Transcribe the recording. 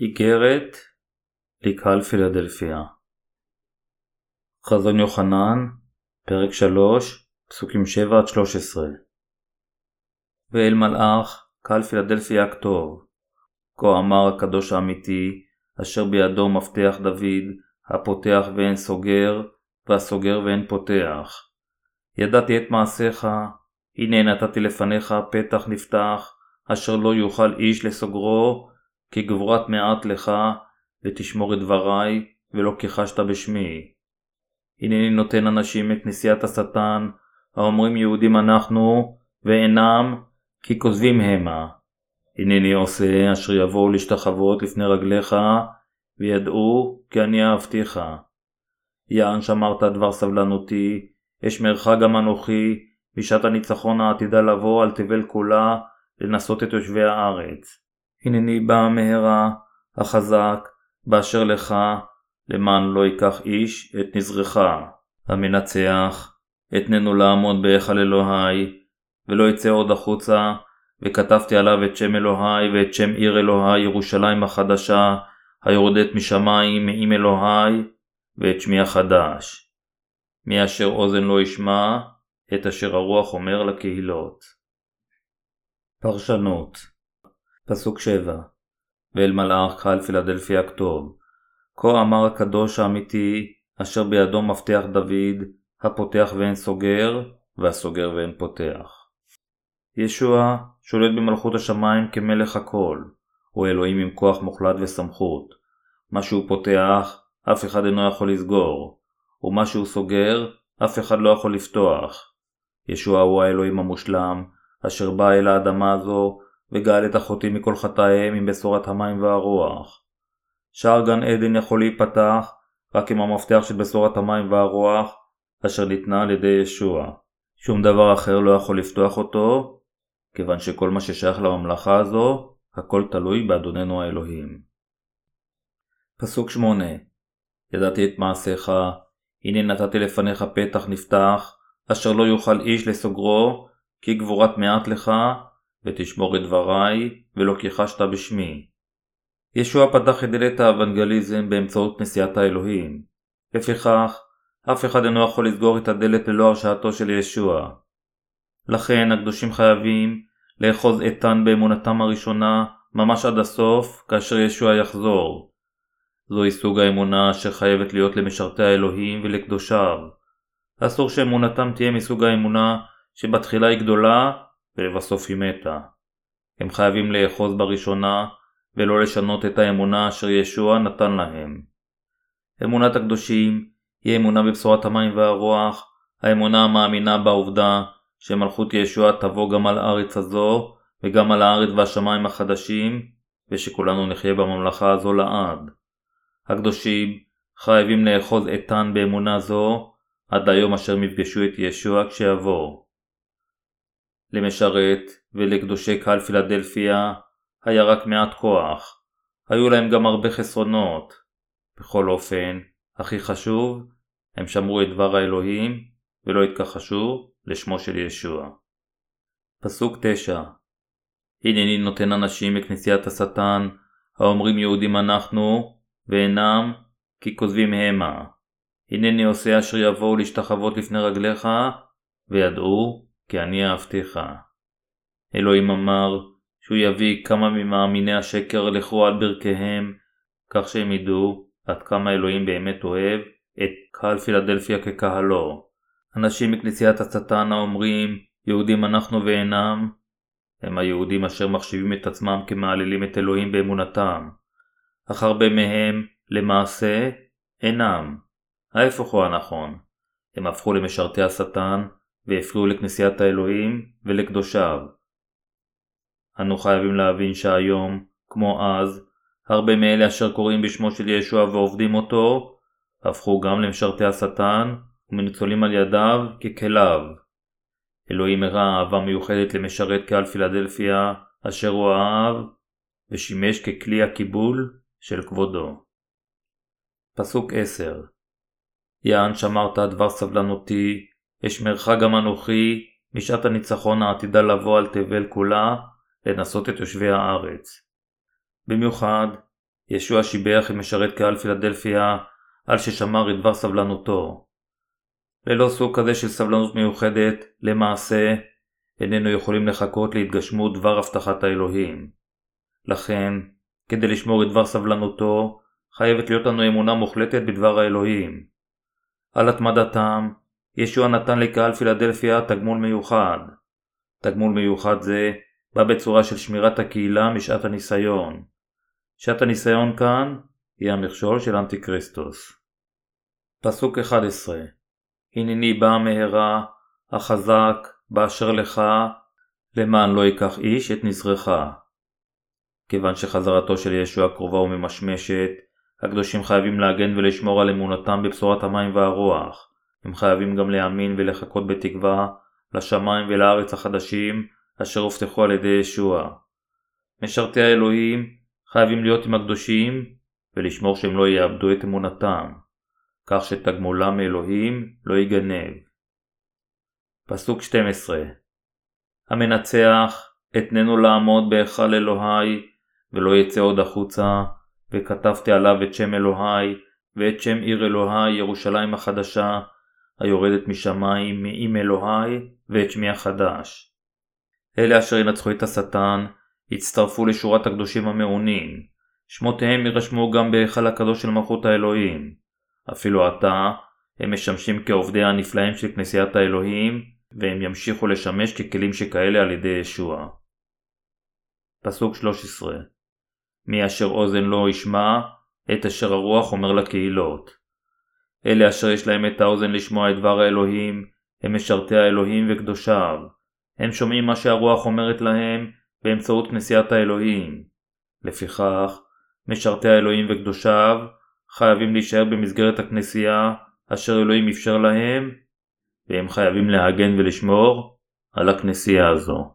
איגרת לקהל פילדלפיה חזון יוחנן, פרק 3, פסוקים 7-13 ואל מלאך, קהל פילדלפיה כתוב, כה אמר הקדוש האמיתי, אשר בידו מפתח דוד, הפותח ואין סוגר, והסוגר ואין פותח. ידעתי את מעשיך, הנה נתתי לפניך פתח נפתח, אשר לא יוכל איש לסוגרו, כי גבורת מעט לך, ותשמור את דברי, ולא כיחשת בשמי. הנני נותן אנשים מכנסיית השטן, האומרים יהודים אנחנו, ואינם, כי כוזבים המה. הנני עושה אשר יבואו להשתחוות לפני רגליך, וידעו כי אני אהבתיך. יען שמרת דבר סבלנותי, אשמרך גם אנוכי, בשעת הניצחון העתידה לבוא על תבל כולה, לנסות את יושבי הארץ. הנני בא מהרה, החזק, באשר לך, למען לא ייקח איש את נזרך, המנצח, אתננו לעמוד בהיכל אלוהי, ולא יצא עוד החוצה, וכתבתי עליו את שם אלוהי ואת שם עיר אלוהי ירושלים החדשה, היורדת משמיים מעם אלוהי, ואת שמי החדש. מי אשר אוזן לא ישמע, את אשר הרוח אומר לקהילות. פרשנות פסוק 7 ואל מלאך קהל פילדלפיה כתוב כה אמר הקדוש האמיתי אשר בידו מפתח דוד הפותח ואין סוגר והסוגר ואין פותח. ישוע שולט במלכות השמיים כמלך הכל הוא אלוהים עם כוח מוחלט וסמכות. מה שהוא פותח אף אחד אינו יכול לסגור ומה שהוא סוגר אף אחד לא יכול לפתוח. ישוע הוא האלוהים המושלם אשר בא אל האדמה הזו וגאל את החוטאים מכל חטאיהם עם בשורת המים והרוח. שער גן עדן יכול להיפתח רק עם המפתח של בשורת המים והרוח אשר ניתנה על ידי ישוע. שום דבר אחר לא יכול לפתוח אותו, כיוון שכל מה ששייך לממלכה הזו, הכל תלוי באדוננו האלוהים. פסוק 8 ידעתי את מעשיך, הנה נתתי לפניך פתח נפתח, אשר לא יוכל איש לסוגרו, כי גבורת מעט לך, ותשמור את דבריי, ולא כיחשת בשמי. ישוע פתח את דלת האוונגליזם באמצעות נשיאת האלוהים. לפיכך, אף אחד אינו יכול לסגור את הדלת ללא הרשעתו של ישוע. לכן הקדושים חייבים לאחוז איתן באמונתם הראשונה ממש עד הסוף כאשר ישוע יחזור. זוהי סוג האמונה אשר חייבת להיות למשרתי האלוהים ולקדושיו. אסור שאמונתם תהיה מסוג האמונה שבתחילה היא גדולה ולבסוף היא מתה. הם חייבים לאחוז בראשונה ולא לשנות את האמונה אשר ישוע נתן להם. אמונת הקדושים היא אמונה בבשורת המים והרוח, האמונה המאמינה בעובדה שמלכות ישוע תבוא גם על הארץ הזו וגם על הארץ והשמיים החדשים, ושכולנו נחיה בממלכה הזו לעד. הקדושים חייבים לאחוז איתן באמונה זו עד היום אשר הם יפגשו את ישוע כשיבוא. למשרת ולקדושי קהל פילדלפיה היה רק מעט כוח, היו להם גם הרבה חסרונות. בכל אופן, הכי חשוב, הם שמרו את דבר האלוהים ולא התכחשו לשמו של ישוע. פסוק 9 הנני נותן אנשים מכנסיית השטן, האומרים יהודים אנחנו, ואינם, כי כוזבים המה. הנני עושה אשר יבואו להשתחוות לפני רגליך, וידעו כי אני אהבתיך. אלוהים אמר שהוא יביא כמה ממאמיני השקר לכו על ברכיהם, כך שהם ידעו עד כמה אלוהים באמת אוהב את קהל פילדלפיה כקהלו. אנשים מכנסיית השטן האומרים יהודים אנחנו ואינם, הם היהודים אשר מחשיבים את עצמם כמעללים את אלוהים באמונתם, אך הרבה מהם, למעשה, אינם. ההפך הוא הנכון. הם הפכו למשרתי השטן והפריעו לכנסיית האלוהים ולקדושיו. אנו חייבים להבין שהיום, כמו אז, הרבה מאלה אשר קוראים בשמו של ישוע ועובדים אותו, הפכו גם למשרתי השטן ומנצולים על ידיו ככליו. אלוהים הראה אהבה מיוחדת למשרת קהל פילדלפיה, אשר הוא אהב, ושימש ככלי הקיבול של כבודו. פסוק 10 יען שמרת דבר סבלנותי, אשמרך גם אנוכי, משעת הניצחון העתידה לבוא על תבל כולה, לנסות את יושבי הארץ. במיוחד, ישוע שיבח את משרת קהל פילדלפיה על ששמר את דבר סבלנותו. ללא סוג כזה של סבלנות מיוחדת, למעשה, איננו יכולים לחכות להתגשמות דבר הבטחת האלוהים. לכן, כדי לשמור את דבר סבלנותו, חייבת להיות לנו אמונה מוחלטת בדבר האלוהים. על התמדתם, ישוע נתן לקהל פילדלפיה תגמול מיוחד. תגמול מיוחד זה בא בצורה של שמירת הקהילה משעת הניסיון. שעת הניסיון כאן היא המכשול של אנטי-כריסטוס. פסוק 11 הנני בא מהרה, החזק, באשר לך, למען לא ייקח איש את נזרך. כיוון שחזרתו של ישוע קרובה וממשמשת, הקדושים חייבים להגן ולשמור על אמונתם בבשורת המים והרוח. הם חייבים גם להאמין ולחכות בתקווה לשמיים ולארץ החדשים אשר הובטחו על ידי ישוע. משרתי האלוהים חייבים להיות עם הקדושים ולשמור שהם לא יאבדו את אמונתם, כך שתגמולם מאלוהים לא ייגנב. פסוק 12 המנצח אתננו לעמוד בהיכל אלוהי ולא יצא עוד החוצה וכתבתי עליו את שם אלוהי ואת שם עיר אלוהי ירושלים החדשה היורדת משמיים מעם אלוהי ואת שמי החדש. אלה אשר ינצחו את השטן יצטרפו לשורת הקדושים המעונים. שמותיהם יירשמו גם בהיכל הקדוש של מלכות האלוהים. אפילו עתה הם משמשים כעובדיה הנפלאים של כנסיית האלוהים והם ימשיכו לשמש ככלים שכאלה על ידי ישוע. פסוק 13 מי אשר אוזן לא ישמע את אשר הרוח אומר לקהילות. אלה אשר יש להם את האוזן לשמוע את דבר האלוהים, הם משרתי האלוהים וקדושיו. הם שומעים מה שהרוח אומרת להם באמצעות כנסיית האלוהים. לפיכך, משרתי האלוהים וקדושיו חייבים להישאר במסגרת הכנסייה אשר אלוהים אפשר להם, והם חייבים להגן ולשמור על הכנסייה הזו.